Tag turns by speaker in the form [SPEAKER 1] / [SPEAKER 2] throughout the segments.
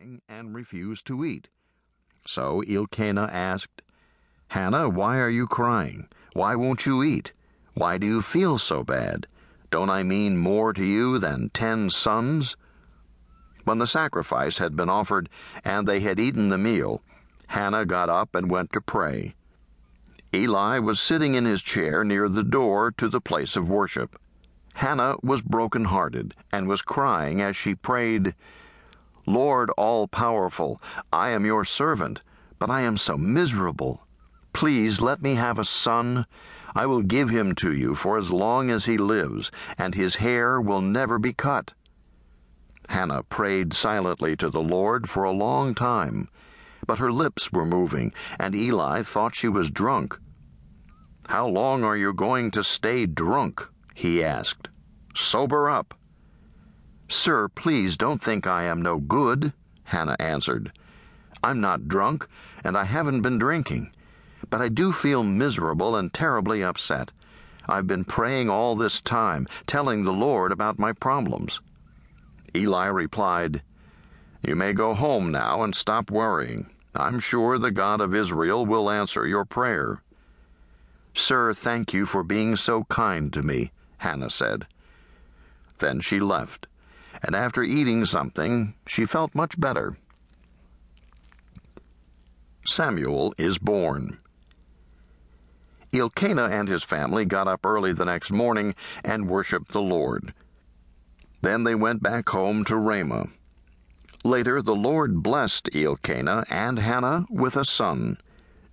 [SPEAKER 1] crying and refused to eat. So Elkanah asked, Hannah, why are you crying? Why won't you eat? Why do you feel so bad? Don't I mean more to you than ten sons? When the sacrifice had been offered and they had eaten the meal, Hannah got up and went to pray. Eli was sitting in his chair near the door to the place of worship. Hannah was broken-hearted and was crying as she prayed, Lord all powerful, I am your servant, but I am so miserable. Please let me have a son. I will give him to you for as long as he lives, and his hair will never be cut. Hannah prayed silently to the Lord for a long time, but her lips were moving, and Eli thought she was drunk. How long are you going to stay drunk? he asked. Sober up. Sir, please don't think I am no good, Hannah answered. I'm not drunk, and I haven't been drinking, but I do feel miserable and terribly upset. I've been praying all this time, telling the Lord about my problems. Eli replied, You may go home now and stop worrying. I'm sure the God of Israel will answer your prayer. Sir, thank you for being so kind to me, Hannah said. Then she left and after eating something, she felt much better. Samuel is born. Elkanah and his family got up early the next morning and worshipped the Lord. Then they went back home to Ramah. Later, the Lord blessed Elkanah and Hannah with a son.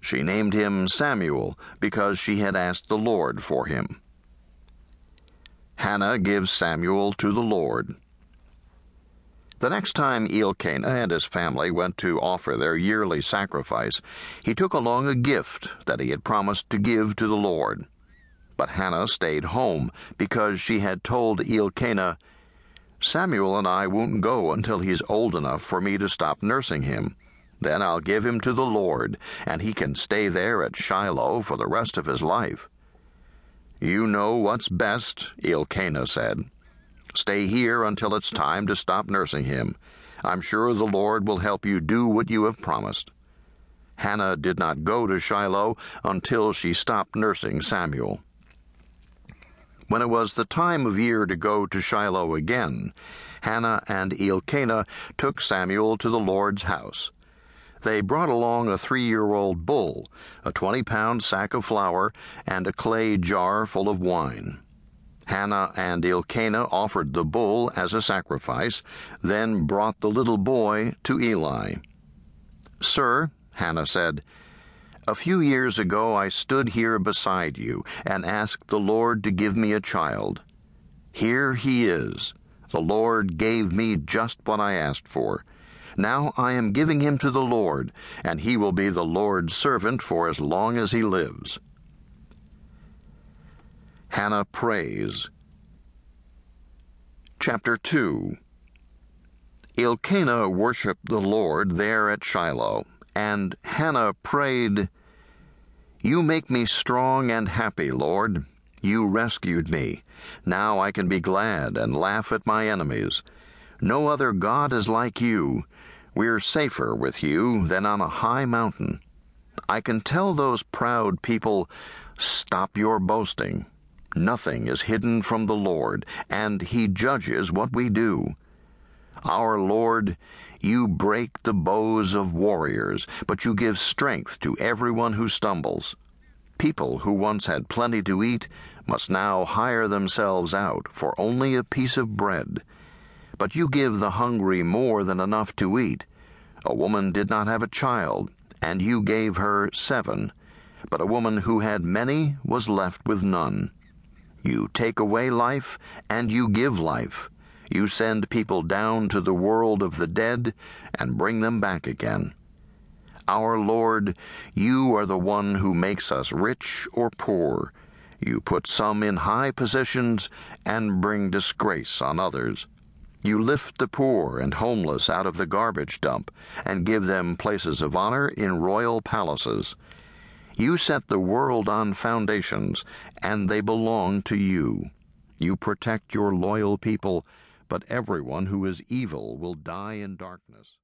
[SPEAKER 1] She named him Samuel because she had asked the Lord for him. Hannah gives Samuel to the Lord. The next time Elkanah and his family went to offer their yearly sacrifice, he took along a gift that he had promised to give to the Lord. But Hannah stayed home because she had told Elkanah, Samuel and I won't go until he's old enough for me to stop nursing him. Then I'll give him to the Lord, and he can stay there at Shiloh for the rest of his life. You know what's best, Elkanah said. Stay here until it's time to stop nursing him. I'm sure the Lord will help you do what you have promised. Hannah did not go to Shiloh until she stopped nursing Samuel. When it was the time of year to go to Shiloh again, Hannah and Elkanah took Samuel to the Lord's house. They brought along a three year old bull, a 20 pound sack of flour, and a clay jar full of wine. Hannah and Elkanah offered the bull as a sacrifice, then brought the little boy to Eli. Sir, Hannah said, a few years ago I stood here beside you and asked the Lord to give me a child. Here he is. The Lord gave me just what I asked for. Now I am giving him to the Lord, and he will be the Lord's servant for as long as he lives. Hannah prays. Chapter 2 Elkanah worshipped the Lord there at Shiloh, and Hannah prayed, You make me strong and happy, Lord. You rescued me. Now I can be glad and laugh at my enemies. No other God is like you. We're safer with you than on a high mountain. I can tell those proud people, Stop your boasting. Nothing is hidden from the Lord, and He judges what we do. Our Lord, you break the bows of warriors, but you give strength to everyone who stumbles. People who once had plenty to eat must now hire themselves out for only a piece of bread. But you give the hungry more than enough to eat. A woman did not have a child, and you gave her seven. But a woman who had many was left with none. You take away life, and you give life. You send people down to the world of the dead and bring them back again. Our Lord, you are the one who makes us rich or poor. You put some in high positions and bring disgrace on others. You lift the poor and homeless out of the garbage dump and give them places of honor in royal palaces. You set the world on foundations, and they belong to you. You protect your loyal people, but everyone who is evil will die in darkness.